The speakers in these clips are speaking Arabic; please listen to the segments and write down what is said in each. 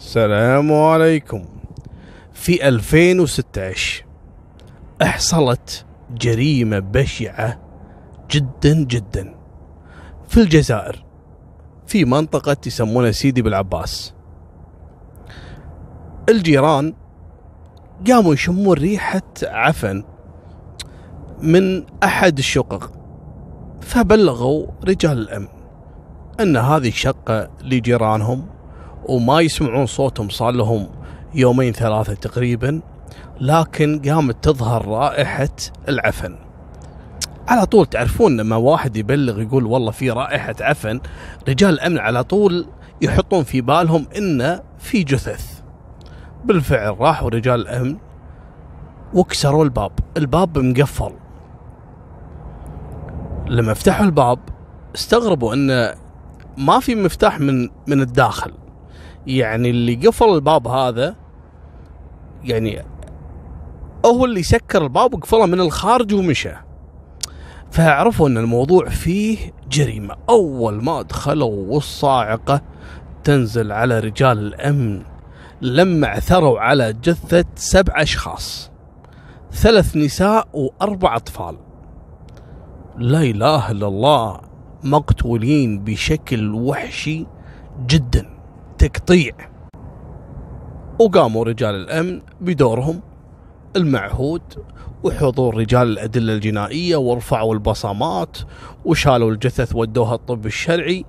السلام عليكم. في 2016 حصلت جريمة بشعة جدا جدا في الجزائر في منطقة يسمونها سيدي بالعباس. الجيران قاموا يشمون ريحة عفن من أحد الشقق فبلغوا رجال الأمن أن هذه شقة لجيرانهم وما يسمعون صوتهم صار لهم يومين ثلاثة تقريبا لكن قامت تظهر رائحة العفن. على طول تعرفون لما واحد يبلغ يقول والله في رائحة عفن رجال الأمن على طول يحطون في بالهم إنه في جثث. بالفعل راحوا رجال الأمن وكسروا الباب. الباب مقفل. لما فتحوا الباب استغربوا انه ما في مفتاح من من الداخل. يعني اللي قفل الباب هذا يعني هو اللي سكر الباب وقفله من الخارج ومشى. فعرفوا إن الموضوع فيه جريمة. أول ما دخلوا والصاعقة تنزل على رجال الأمن لما عثروا على جثة سبع أشخاص ثلاث نساء وأربع أطفال. لا إله إلا الله مقتولين بشكل وحشي جدا. تقطيع. وقاموا رجال الأمن بدورهم المعهود وحضور رجال الأدلة الجنائية ورفعوا البصمات وشالوا الجثث ودوها الطب الشرعي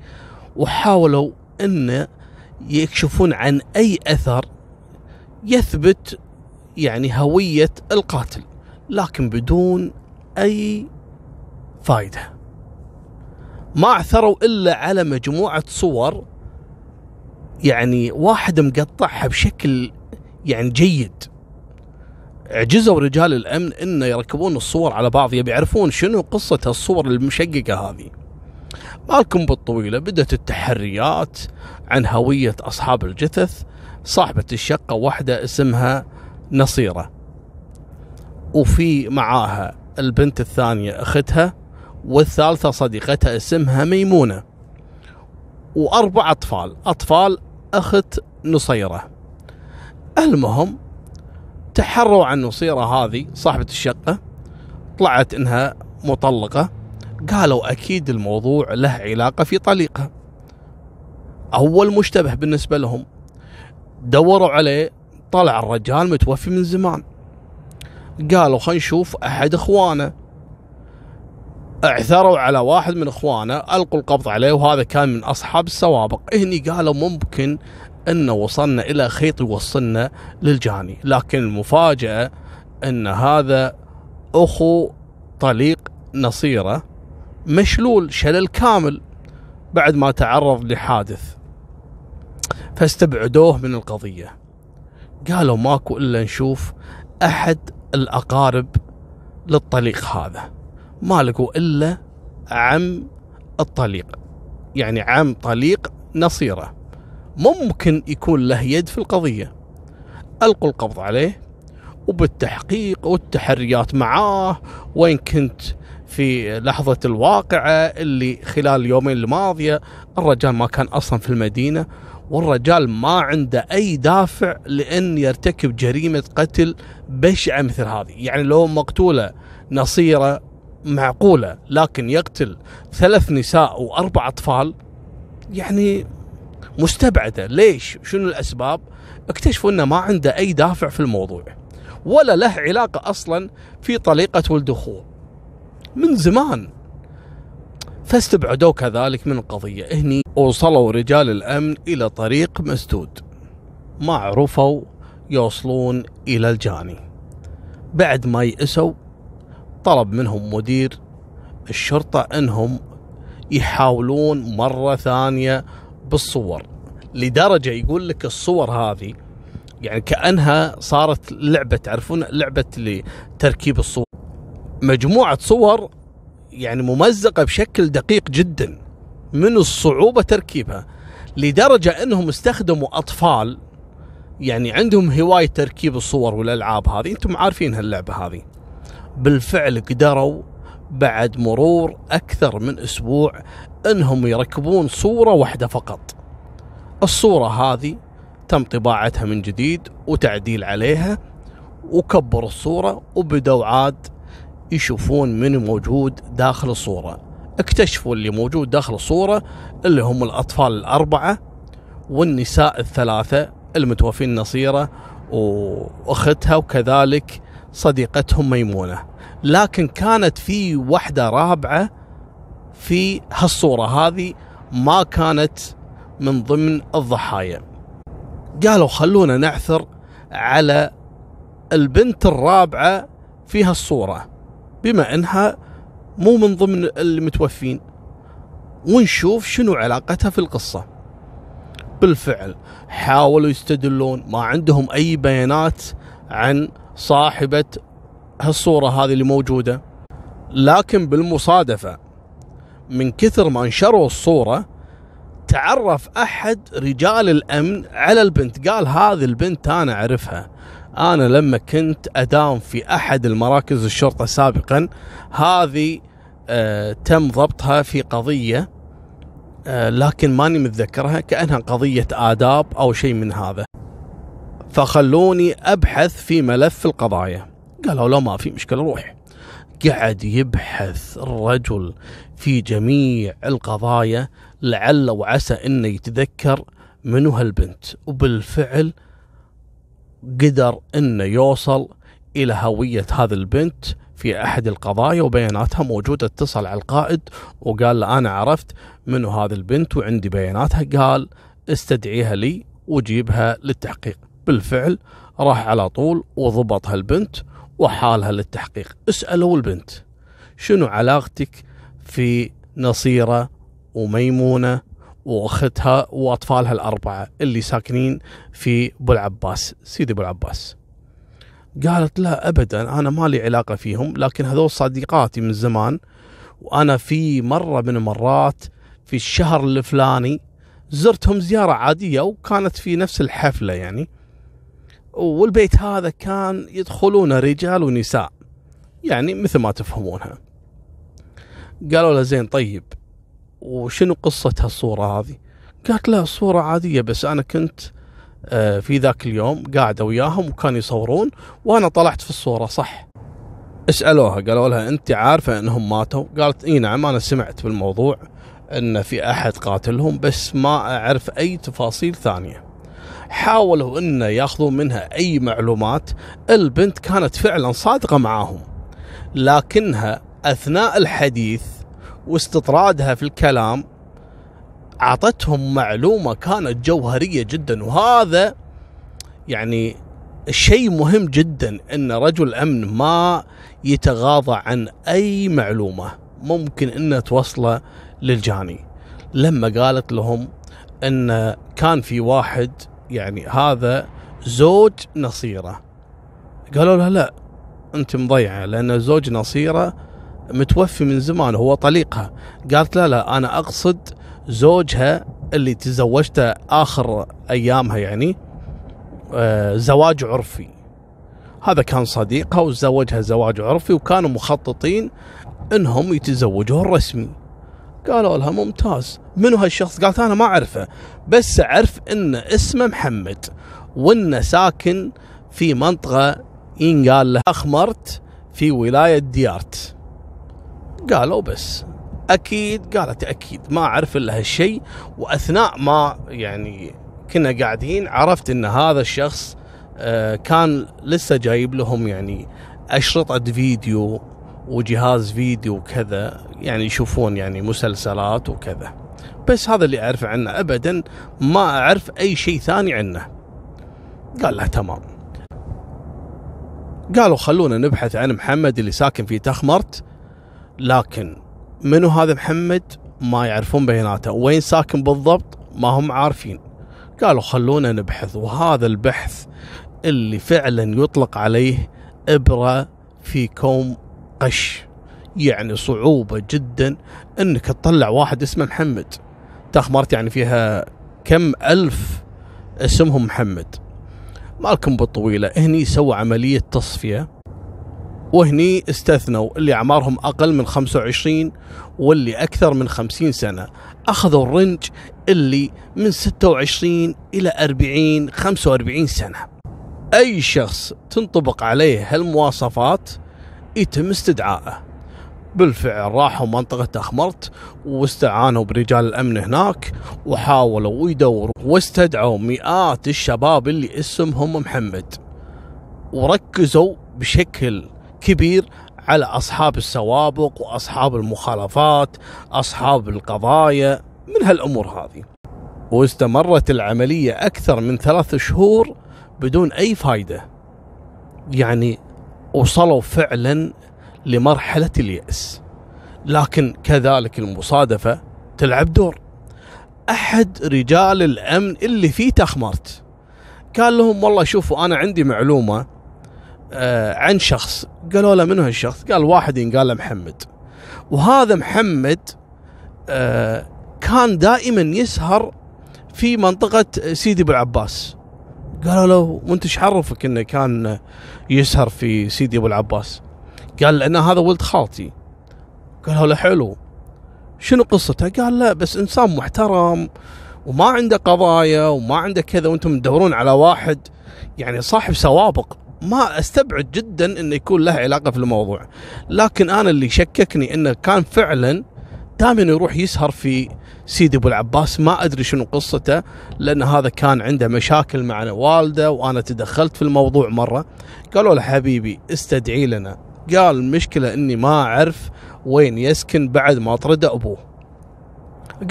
وحاولوا أن يكشفون عن أي أثر يثبت يعني هوية القاتل لكن بدون أي فايدة. ما عثروا إلا على مجموعة صور يعني واحد مقطعها بشكل يعني جيد. عجزوا رجال الأمن إنه يركبون الصور على بعض يبي يعرفون شنو قصة الصور المشققة هذه. مالكم بالطويلة بدأت التحريات عن هوية أصحاب الجثث. صاحبة الشقة واحدة اسمها نصيرة. وفي معاها البنت الثانية أختها والثالثة صديقتها اسمها ميمونة. وأربع أطفال أطفال أخت نصيرة. المهم تحروا عن نصيرة هذه صاحبة الشقة. طلعت إنها مطلقة. قالوا أكيد الموضوع له علاقة في طليقها. أول مشتبه بالنسبة لهم. دوروا عليه. طلع الرجال متوفي من زمان. قالوا خلينا نشوف أحد إخوانه. اعثروا على واحد من اخوانه ألقوا القبض عليه وهذا كان من أصحاب السوابق. هني قالوا ممكن ان وصلنا إلى خيط يوصلنا للجاني لكن المفاجأة إن هذا أخو طليق نصيرة مشلول شلل كامل بعد ما تعرض لحادث. فاستبعدوه من القضية. قالوا ماكو إلا نشوف أحد الأقارب للطليق هذا. ما لقوا إلا عم الطليق. يعني عم طليق نصيرة. ممكن يكون له يد في القضية. ألقوا القبض عليه وبالتحقيق والتحريات معاه وين كنت في لحظة الواقعة اللي خلال اليومين الماضية الرجال ما كان أصلا في المدينة والرجال ما عنده أي دافع لأن يرتكب جريمة قتل بشعة مثل هذه. يعني لو مقتولة نصيرة معقولة لكن يقتل ثلاث نساء وأربع أطفال يعني مستبعدة. ليش؟ شنو الأسباب؟ اكتشفوا أنه ما عنده أي دافع في الموضوع ولا له علاقة أصلا في طليقة ولد أخوه. من زمان. فاستبعدوه كذلك من القضية. هني وصلوا رجال الأمن إلى طريق مسدود. ما عرفوا يوصلون إلى الجاني. بعد ما يئسوا طلب منهم مدير الشرطة إنهم يحاولون مرة ثانية بالصور لدرجة يقول لك الصور هذه يعني كأنها صارت لعبة تعرفون لعبة لتركيب الصور؟ مجموعة صور يعني ممزقة بشكل دقيق جدا من الصعوبة تركيبها لدرجة إنهم استخدموا أطفال يعني عندهم هواية تركيب الصور والألعاب هذه. أنتم عارفين هاللعبة هذه. بالفعل قدروا بعد مرور أكثر من أسبوع أنهم يركبون صورة واحدة فقط. الصورة هذه تم طباعتها من جديد وتعديل عليها وكبروا الصورة وبدوا عاد يشوفون من موجود داخل الصورة اكتشفوا اللي موجود داخل الصورة اللي هم الأطفال الأربعة والنساء الثلاثة المتوفين نصيرة وأختها وكذلك صديقتهم ميمونة لكن كانت في وحدة رابعة في هالصورة هذه ما كانت من ضمن الضحايا. قالوا خلونا نعثر على البنت الرابعة في هالصورة بما إنها مو من ضمن المتوفين ونشوف شنو علاقتها في القصة. بالفعل حاولوا يستدلون ما عندهم أي بيانات عن صاحبة هالصورة هذه اللي موجودة. لكن بالمصادفة من كثر ما انشروا الصورة تعرف أحد رجال الأمن على البنت قال هذه البنت أنا أعرفها. أنا لما كنت أداوم في أحد المراكز الشرطة سابقا هذه آه تم ضبطها في قضية آه لكن ماني متذكرها كأنها قضية آداب أو شيء من هذا. فخلوني أبحث في ملف القضايا. قالوا لو ما في مشكلة روح. قعد يبحث الرجل في جميع القضايا لعل وعسى إنه يتذكر منو هالبنت. وبالفعل قدر إنه يوصل إلى هوية هذه البنت في أحد القضايا وبياناتها موجودة اتصل على القائد وقال له أنا عرفت منو هذه البنت وعندي بياناتها. قال استدعيها لي وجيبها للتحقيق. بالفعل راح على طول وضبط هالبنت وحالها للتحقيق. اسألوا البنت شنو علاقتك في نصيرة وميمونة وأختها وأطفالها الأربعة اللي ساكنين في أبو العباس؟ سيدي أبو العباس. قالت لا ابدا أنا ما لي علاقة فيهم لكن هذول صديقاتي من زمان وأنا في مرة من المرات في الشهر الفلاني زرتهم زيارة عادية وكانت في نفس الحفلة يعني. والبيت هذا كان يدخلون رجال ونساء. يعني مثل ما تفهمونها. قالوا له زين طيب وشنو قصة هالصورة هذه؟ قالت لا صورة عادية بس أنا كنت آه، في ذاك اليوم قاعدة وياهم وكانوا يصورون وأنا طلعت في الصورة صح. اسألوها قالوا لها أنت عارفة أنهم ماتوا؟ قالت إي نعم أنا سمعت بالموضوع أن في أحد قاتلهم بس ما أعرف أي تفاصيل ثانية. حاولوا أن ياخذون منها أي معلومات البنت كانت فعلا صادقة معاهم لكنها أثناء الحديث واستطرادها في الكلام أعطتهم معلومة كانت جوهرية جدا وهذا يعني شيء مهم جدا إن رجل أمن ما يتغاضى عن أي معلومة ممكن إنها توصله للجاني. لما قالت لهم إن كان في واحد يعني هذا زوج نصيرة. قالوا لها لا أنت مضيعة لأن زوج نصيرة متوفي من زمان هو طليقها. قالت لا لا أنا أقصد زوجها اللي تزوجته آخر أيامها يعني آه زواج عرفي. هذا كان صديقها وزوجها زواج عرفي وكانوا مخططين إنهم يتزوجون رسمي. قالوا لها ممتاز. منو هالشخص؟ قالت أنا ما أعرفه بس أعرف إن اسمه محمد وإنه ساكن في منطقة ينقال له أخمرت في ولاية ديارت. قالوا بس. أكيد قالت أكيد. ما أعرف إلا هالشيء وأثناء ما يعني كنا قاعدين عرفت إن هذا الشخص آه، كان لسه جايب لهم يعني أشرطة فيديو وجهاز فيديو وكذا يعني يشوفون يعني مسلسلات وكذا. بس هذا اللي أعرفه عنه. ابدا ما أعرف أي شيء ثاني عنه. قال له تمام. قالوا خلونا نبحث عن محمد اللي ساكن في تخمرت. لكن منو هذا محمد؟ ما يعرفون بياناته وين ساكن بالضبط؟ ما هم عارفين. قالوا خلونا نبحث. وهذا البحث اللي فعلا يطلق عليه إبرة في كوم قش يعني صعوبة جدا إنك تطلع واحد اسمه محمد. تخمرت يعني فيها كم ألف اسمهم محمد. مالكم بالطويلة هني سوى عملية تصفية وهني استثنوا اللي أعمارهم أقل من 25 واللي أكثر من 50 سنة. أخذوا الرنج اللي من 26 إلى 40 45 سنة. أي شخص تنطبق عليه هالمواصفات يتم استدعائه. بالفعل راحوا منطقة أخمرت واستعانوا برجال الأمن هناك وحاولوا يدوروا واستدعوا مئات الشباب اللي اسمهم محمد. وركزوا بشكل كبير على أصحاب السوابق وأصحاب المخالفات أصحاب القضايا من هالأمور هذه. واستمرت العملية أكثر من ثلاث شهور بدون أي فايدة. يعني وصلوا فعلا لمرحلة اليأس. لكن كذلك المصادفة تلعب دور. أحد رجال الأمن اللي فيه تخمرت. قال لهم والله شوفوا أنا عندي معلومة آه عن شخص. قالوا له منو هالشخص؟ قال واحد ينقال له محمد. وهذا محمد آه كان دائما يسهر في منطقة سيدي أبو العباس. قالوا له وأنت إيش عرفك إنه كان يسهر في سيدي أبو العباس؟ قال لأن هذا ولد خالتي. قالوا له حلو. شنو قصته؟ قال لا بس إنسان محترم وما عنده قضايا وما عنده كذا وأنتم تدورون على واحد يعني صاحب سوابق. ما أستبعد جدا إنه يكون له علاقة في الموضوع. لكن أنا اللي شككني إنه كان فعلا دائما يروح يسهر في سيدي أبو العباس ما أدري شنو قصته لأن هذا كان عنده مشاكل مع والده وأنا تدخلت في الموضوع مرة. قالوا له حبيبي استدعي لنا. قال المشكلة إني ما أعرف وين يسكن بعد ما طرده أبوه.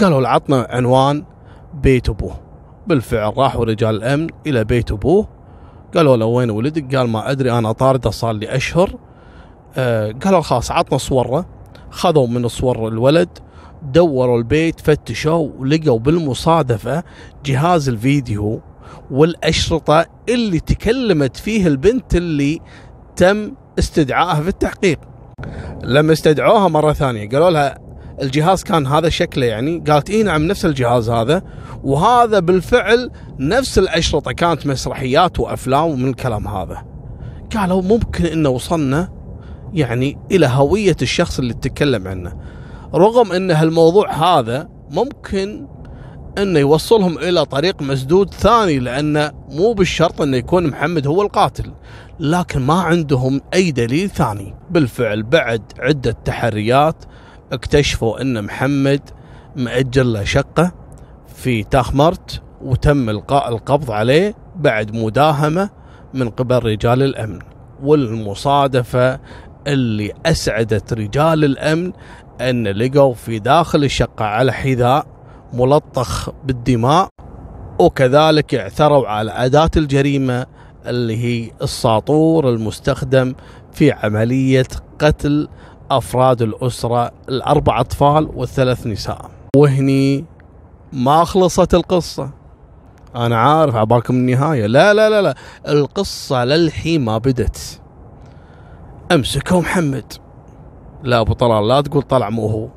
قالوا له عطنا عنوان بيت أبوه. بالفعل راحوا رجال الأمن إلى بيت أبوه. قالوا له وين ولدك؟ قال ما أدري أنا طارده صار لي أشهر. آه قالوا خلاص عطنا صورة. خذوا من صور الولد دوروا البيت فتشوا ولقوا بالمصادفة جهاز الفيديو والأشرطة اللي تكلمت فيه البنت اللي تم استدعائها في التحقيق. لما استدعوها مرة ثانية قالوا لها الجهاز كان هذا شكله يعني قالت اي نعم نفس الجهاز هذا وهذا بالفعل نفس الأشرطة كانت مسرحيات وأفلام ومن الكلام هذا. قالوا ممكن إنه وصلنا يعني إلى هوية الشخص اللي تتكلم عنه. رغم إن هالموضوع هذا ممكن إنه يوصلهم إلى طريق مسدود ثاني لأنه مو بالشرط إنه يكون محمد هو القاتل لكن ما عندهم أي دليل ثاني. بالفعل بعد عدة تحريات اكتشفوا إن محمد مأجر له شقة في تاخمرت وتم إلقاء القبض عليه بعد مداهمة من قبل رجال الأمن والمصادفة اللي أسعدت رجال الأمن أن لقوا في داخل الشقة على حذاء ملطخ بالدماء وكذلك اعثروا على أداة الجريمة اللي هي الساطور المستخدم في عملية قتل أفراد الأسرة الأربع أطفال والثلاث نساء. وهني ما خلصت القصة. أنا عارف عبالكم النهاية. لا لا لا لا. القصة للحين ما بدت. أمسكوا محمد. لا أبو طلال لا تقول طلع مو هو.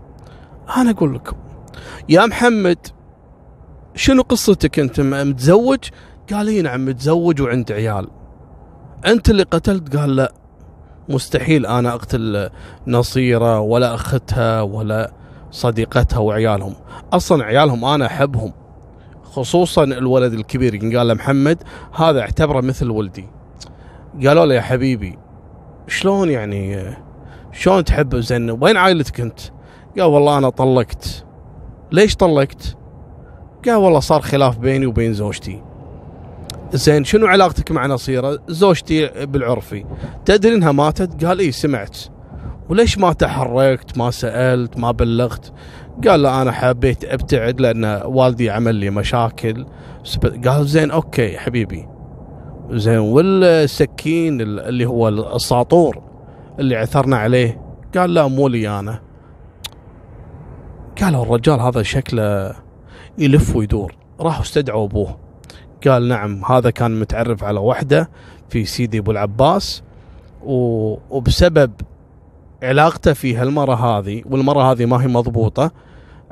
أنا أقول لكم يا محمد شنو قصتك أنت متزوج؟ قال إي نعم متزوج وعند عيال. أنت اللي قتلت؟ قال لا. مستحيل أنا أقتل نصيرة ولا أختها ولا صديقتها وعيالهم. أصلا عيالهم أنا أحبهم خصوصا الولد الكبير. قال له محمد هذا اعتبره مثل ولدي. قالوا له يا حبيبي شلون يعني شلون تحب زين وين عائلتك انت؟ قال والله أنا طلقت ليش طلقت؟ قال والله صار خلاف بيني وبين زوجتي زين شنو علاقتك مع نصيرة؟ زوجتي بالعرفي تدري إنها ماتت؟ قال اي سمعت وليش ما تحركت ما سألت ما بلغت؟ قال لا أنا حبيت أبتعد لأن والدي عمل لي مشاكل قال زين okay حبيبي زين والسكين اللي هو الساطور اللي عثرنا عليه. قال لا مو لي أنا. قالوا الرجال هذا شكله يلف ويدور. راحوا استدعوا أبوه. قال نعم هذا كان متعرف على وحده في سيدي أبو العباس وبسبب علاقته في هالمرة هذه والمرة هذه ما هي مضبوطة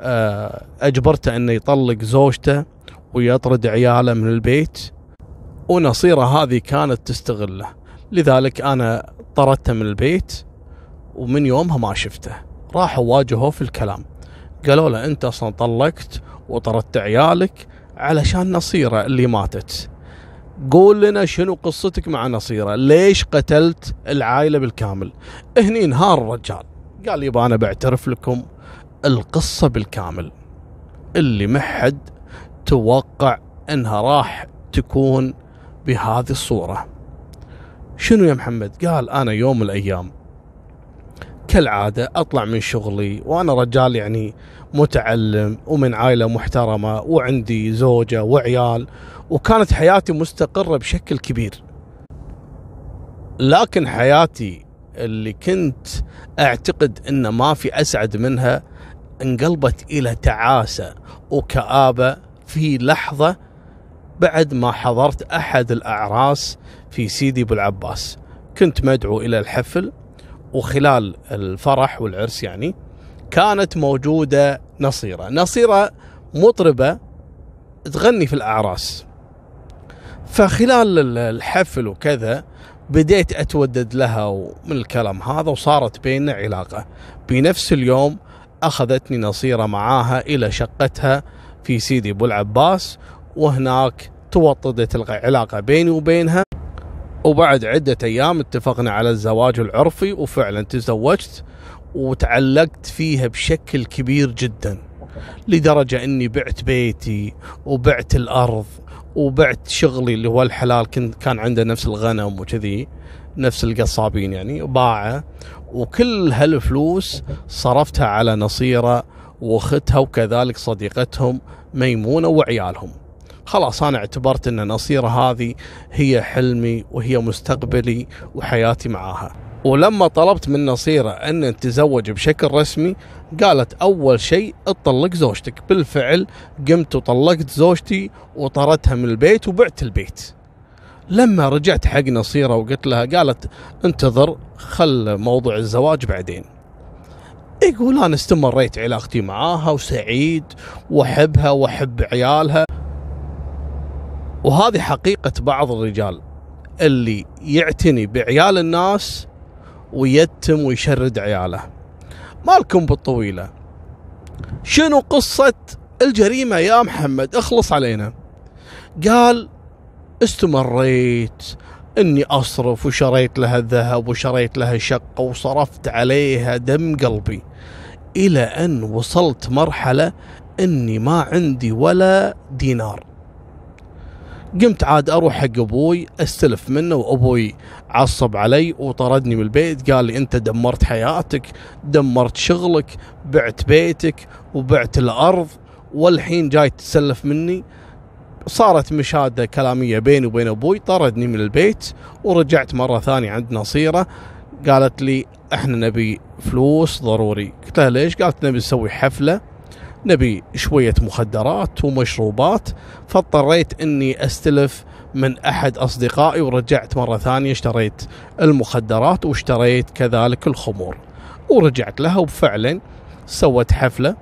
آه، أجبرته أنه يطلق زوجته ويطرد عياله من البيت ونصيرة هذه كانت تستغله. لذلك أنا طردته من البيت ومن يومها ما شفته. راحوا واجهوه في الكلام. قالوا له أنت أصلا طلقت وطردت عيالك علشان نصيرة اللي ماتت. قول لنا شنو قصتك مع نصيرة؟ ليش قتلت العائلة بالكامل؟ هني انهار الرجال. قال يبا أنا بعترف لكم القصة بالكامل. اللي ما حد توقع إنها راح تكون بهذه الصورة. شنو يا محمد؟ قال أنا يوم من الأيام كالعادة أطلع من شغلي وأنا رجال يعني متعلم ومن عائلة محترمة وعندي زوجة وعيال وكانت حياتي مستقرة بشكل كبير. لكن حياتي اللي كنت أعتقد إن ما في أسعد منها انقلبت إلى تعاسة وكآبة في لحظة بعد ما حضرت أحد الأعراس في سيدي أبو العباس. كنت مدعو إلى الحفل وخلال الفرح والعرس يعني كانت موجودة نصيرة. نصيرة مطربة تغني في الأعراس. فخلال الحفل وكذا بديت أتودد لها ومن الكلام هذا وصارت بيننا علاقة. بنفس اليوم أخذتني نصيرة معاها إلى شقتها في سيدي أبو العباس وهناك توطدت العلاقه بيني وبينها وبعد عدة أيام اتفقنا على الزواج العرفي وفعلا تزوجت وتعلقت فيها بشكل كبير جدا لدرجة إني بعت بيتي وبعت الأرض وبعت شغلي اللي هو الحلال كنت كان عنده نفس الغنم وكذي نفس القصابين يعني باعه وكل هالفلوس صرفتها على نصيره وأختها وكذلك صديقتهم ميمونة وعيالهم. خلاص أنا اعتبرت إن نصيرة هذه هي حلمي وهي مستقبلي وحياتي معاها. ولما طلبت من نصيرة إن نتزوج بشكل رسمي قالت أول شيء اطلق زوجتك. بالفعل قمت وطلقت زوجتي وطردتها من البيت وبعت البيت. لما رجعت حق نصيرة وقلت لها قالت انتظر خل موضوع الزواج بعدين. يقول أنا استمريت علاقتي معاها وسعيد وأحبها وأحب عيالها. وهذه حقيقة بعض الرجال اللي يعتني بعيال الناس ويتم ويشرد عياله. مالكم بالطويلة. شنو قصة الجريمة يا محمد؟ اخلص علينا. قال استمريت. إني أصرف وشريت لها ذهب وشريت لها شقة وصرفت عليها دم قلبي. إلى أن وصلت مرحلة إني ما عندي ولا دينار. قمت عاد أروح حق أبوي أستلف منه وأبوي عصب علي وطردني من البيت قال لي أنت دمرت حياتك دمرت شغلك بعت بيتك وبعت الأرض والحين جاي تسلف مني. صارت مشادة كلامية بيني وبين أبوي طردني من البيت ورجعت مرة ثانية عند نصيرة. قالت لي إحنا نبي فلوس ضروري. قلت لها ليش؟ قالت نبي نسوي حفلة نبي شوية مخدرات ومشروبات فاضطريت إني أستلف من أحد أصدقائي ورجعت مرة ثانية اشتريت المخدرات واشتريت كذلك الخمور. ورجعت لها وفعلا سوت حفلة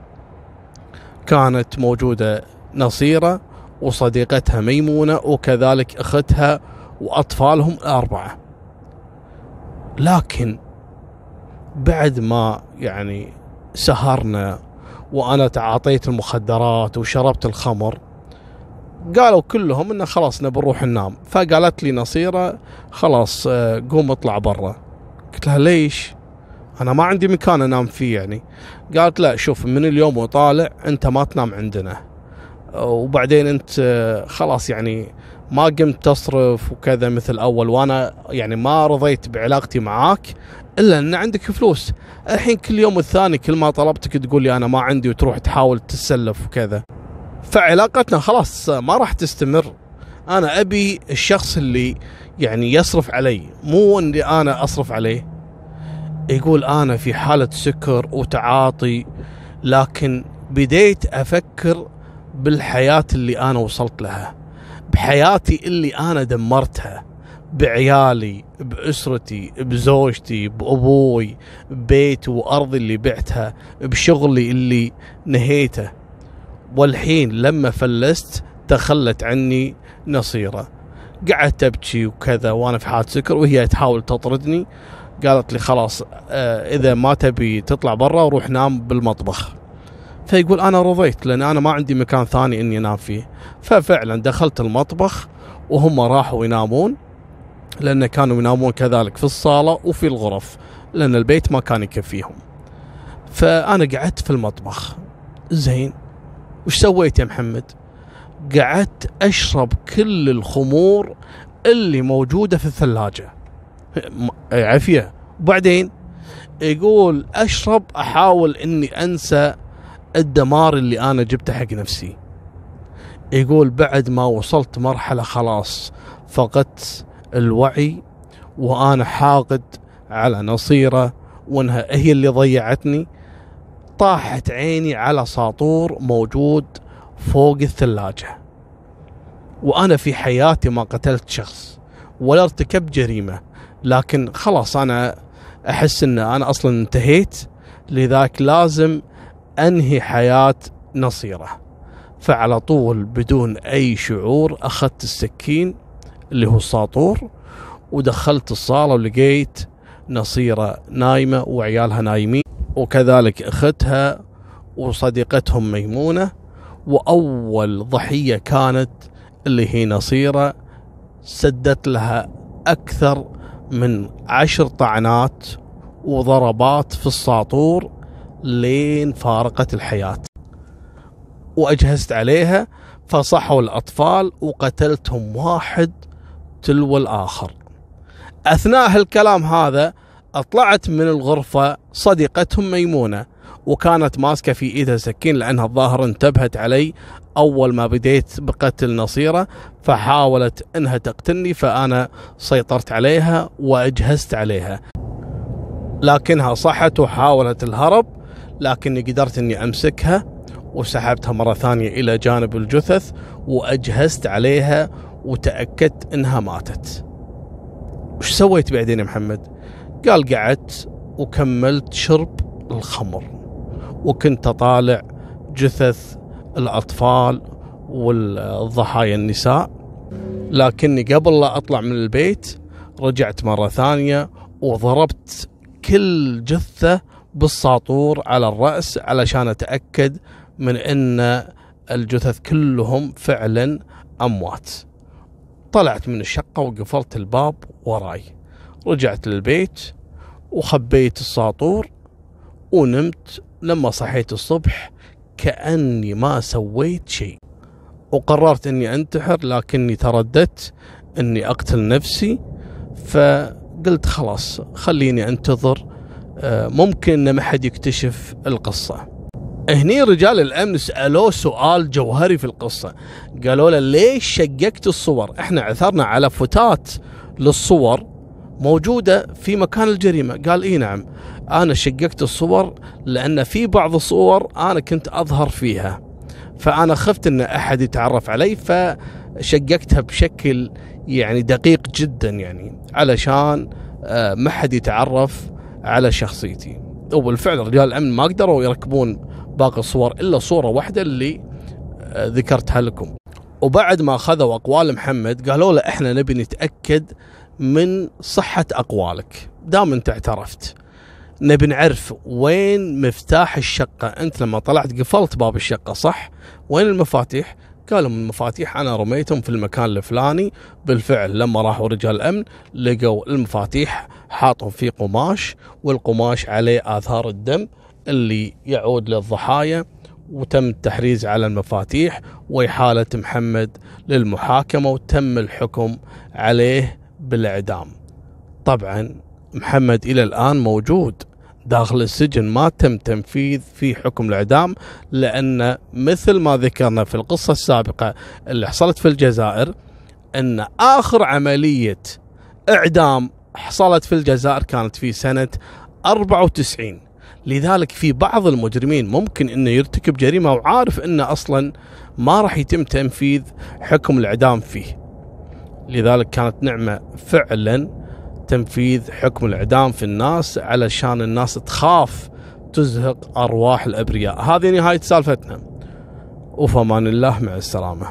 كانت موجودة نصيرة وصديقتها ميمونة وكذلك أختها وأطفالهم الاربعة لكن بعد ما يعني سهرنا وأنا تعاطيت المخدرات وشربت الخمر. قالوا كلهم انه خلاص نبي نروح ننام. فقالت لي نصيرة خلاص آه، قوم اطلع برا. قلت لها ليش؟ أنا ما عندي مكان أنام فيه يعني. قالت لا شوف من اليوم وطالع أنت ما تنام عندنا. وبعدين أنت آه، خلاص يعني ما قمت تصرف وكذا مثل أول. وأنا يعني ما رضيت بعلاقتي معاك. إلا أن عندك فلوس. الحين كل يوم والثاني كل ما طلبتك تقول لي أنا ما عندي وتروح تحاول تسلف وكذا. فعلاقتنا خلاص ما راح تستمر. أنا أبي الشخص اللي يعني يصرف علي مو اني أنا أصرف عليه. يقول أنا في حالة سكر وتعاطي لكن بديت أفكر بالحياة اللي أنا وصلت لها بحياتي اللي أنا دمرتها. بعيالي بأسرتي بزوجتي بأبوي ببيتي وأرضي اللي بعتها بشغلي اللي نهيته. والحين لما فلست تخلت عني نصيرة. قعدت أبكي وكذا وأنا في حالة سكر وهي تحاول تطردني. قالت لي خلاص آه إذا ما تبي تطلع برا روح نام بالمطبخ. فيقول أنا رضيت لأن أنا ما عندي مكان ثاني إني أنام فيه. ففعلا دخلت المطبخ وهم راحوا ينامون. لأن كانوا ينامون كذلك في الصالة وفي الغرف لأن البيت ما كان يكفيهم. فأنا قعدت في المطبخ. زين وش سويت يا محمد؟ قعدت أشرب كل الخمور اللي موجودة في الثلاجة. عافية. وبعدين يقول أشرب أحاول إني أنسى الدمار اللي أنا جبته حق نفسي. يقول بعد ما وصلت مرحلة خلاص فقدت الوعي وأنا حاقد على نصيره وإنها هي اللي ضيعتني. طاحت عيني على ساطور موجود فوق الثلاجة. وأنا في حياتي ما قتلت شخص ولا ارتكبت جريمة. لكن خلاص أنا أحس إن أنا أصلا انتهيت. لذلك لازم أنهي حياة نصيرة. فعلى طول بدون أي شعور أخذت السكين. اللي هو الساطور ودخلت الصالة ولقيت نصيرة نايمة وعيالها نايمين. وكذلك أختها وصديقتهم ميمونة. وأول ضحية كانت اللي هي نصيرة سدت لها أكثر من عشر طعنات وضربات في الساطور لين فارقت الحياة. وأجهزت عليها فصحوا الأطفال وقتلتهم واحد تلو الآخر أثناء الكلام هذا أطلعت من الغرفة صديقتهم ميمونة وكانت ماسكة في إيدها سكين لأنها الظاهر انتبهت علي أول ما بديت بقتل نصيرة فحاولت إنها تقتلني فأنا سيطرت عليها وأجهزت عليها. لكنها صحت وحاولت الهرب لكني قدرت إني أمسكها وسحبتها مرة ثانية إلى جانب الجثث وأجهزت عليها وتأكدت إنها ماتت. وش سويت بعدين يا محمد؟ قال قعدت وكملت شرب الخمر وكنت أطالع جثث الأطفال والضحايا النساء لكني قبل لا أطلع من البيت رجعت مرة ثانية وضربت كل جثة بالساطور على الرأس علشان أتأكد من إن الجثث كلهم فعلا أموات طلعت من الشقة وقفلت الباب وراي. رجعت للبيت وخبيت الساطور ونمت. لما صحيت الصبح كأني ما سويت شيء. وقررت إني أنتحر لكني ترددت إني أقتل نفسي. فقلت خلاص خليني أنتظر. آه، ممكن ما حد يكتشف القصة. هني رجال الأمن سألوه سؤال جوهري في القصة. قالوا له ليش شققت الصور؟ إحنا عثرنا على فتات للصور موجودة في مكان الجريمة. قال إي نعم أنا شققت الصور لأن في بعض الصور أنا كنت أظهر فيها. فأنا خفت إن أحد يتعرف علي فشققتها بشكل يعني دقيق جدا يعني علشان آه، ما حد يتعرف على شخصيتي. وبالفعل رجال الأمن ما قدروا يركبون باقي الصور إلا صورة واحدة اللي آه، ذكرتها لكم. وبعد ما اخذوا أقوال محمد قالوا له إحنا نبي نتأكد من صحة أقوالك. دام أنت اعترفت. نبي نعرف وين مفتاح الشقة. أنت لما طلعت قفلت باب الشقة صح؟ وين المفاتيح؟ قالوا المفاتيح. أنا رميتهم في المكان الفلاني. بالفعل لما راحوا رجال الأمن لقوا المفاتيح حاطهم في قماش والقماش عليه آثار الدم. اللي يعود للضحايا وتم التحريز على المفاتيح وإحالة محمد للمحاكمة وتم الحكم عليه بالإعدام. طبعا محمد إلى الآن موجود داخل السجن ما تم تنفيذ في حكم الإعدام لأن مثل ما ذكرنا في القصة السابقة اللي حصلت في الجزائر إن آخر عملية إعدام حصلت في الجزائر كانت في سنة 94 لذلك في بعض المجرمين ممكن إنه يرتكب جريمة وعارف إنه أصلا ما راح يتم تنفيذ حكم الإعدام فيه. لذلك كانت نعمة فعلا تنفيذ حكم الإعدام في الناس علشان الناس تخاف تزهق أرواح الأبرياء. هذه نهاية سالفتنا. وفمان الله مع السلامة.